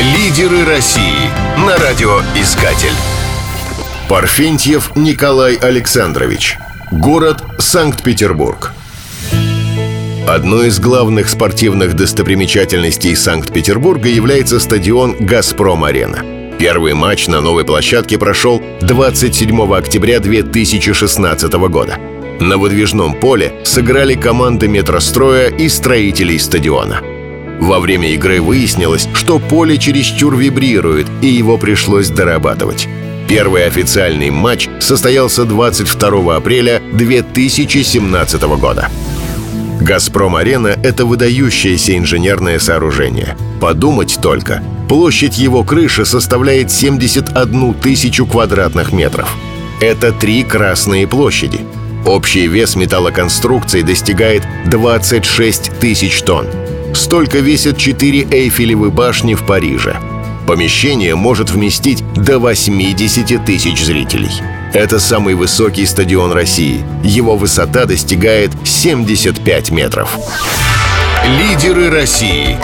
Лидеры России на радиоискатель. Парфентьев Николай Александрович. Город Санкт-Петербург. Одной из главных спортивных достопримечательностей Санкт-Петербурга является стадион «Газпром-арена». Первый матч на новой площадке прошел 27 октября 2016 года. На выдвижном поле сыграли команды метростроя и строителей стадиона. Во время игры выяснилось, что поле чересчур вибрирует, и его пришлось дорабатывать. Первый официальный матч состоялся 22 апреля 2017 года. «Газпром-арена» — это выдающееся инженерное сооружение. Подумать только, площадь его крыши составляет 71 тысячу квадратных метров. Это три красные площади — Общий вес металлоконструкций достигает 26 тысяч тонн. Столько весят 4 Эйфелевы башни в Париже. Помещение может вместить до 80 тысяч зрителей. Это самый высокий стадион России. Его высота достигает 75 метров. Лидеры России.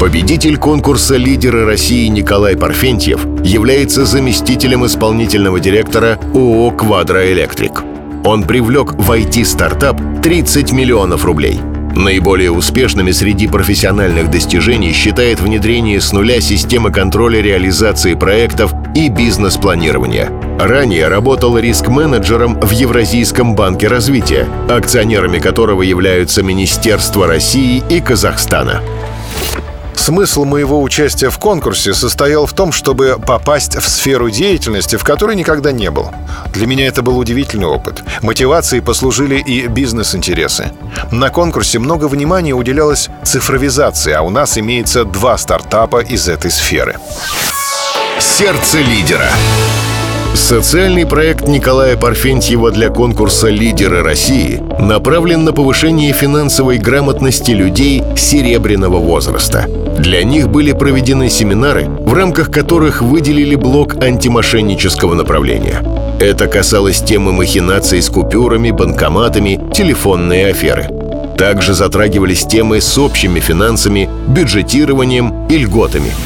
Победитель конкурса «Лидеры России» Николай Парфентьев является заместителем исполнительного директора ООО «Квадроэлектрик». Он привлек в IT-стартап 30 миллионов рублей. Наиболее успешными среди профессиональных достижений считает внедрение с нуля системы контроля реализации проектов и бизнес-планирования. Ранее работал риск-менеджером в Евразийском банке развития, акционерами которого являются Министерство России и Казахстана. Смысл моего участия в конкурсе состоял в том, чтобы попасть в сферу деятельности, в которой никогда не был. Для меня это был удивительный опыт. Мотивацией послужили и бизнес-интересы. На конкурсе много внимания уделялось цифровизации, а у нас имеется два стартапа из этой сферы. Сердце лидера. Социальный проект Николая Парфентьева для конкурса «Лидеры России» направлен на повышение финансовой грамотности людей серебряного возраста. Для них были проведены семинары, в рамках которых выделили блок антимошеннического направления. Это касалось темы махинаций с купюрами, банкоматами, телефонные аферы. Также затрагивались темы с общими финансами, бюджетированием и льготами –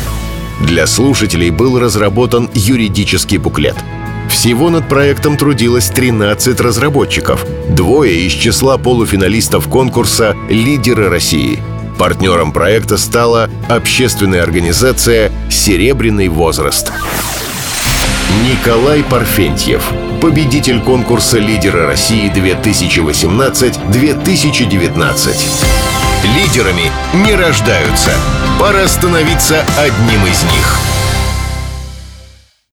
для слушателей был разработан юридический буклет. Всего над проектом трудилось 13 разработчиков, двое из числа полуфиналистов конкурса «Лидеры России». Партнером проекта стала общественная организация «Серебряный возраст». Николай Парфентьев, победитель конкурса «Лидеры России 2018-2019». Лидерами не рождаются. Пора становиться одним из них.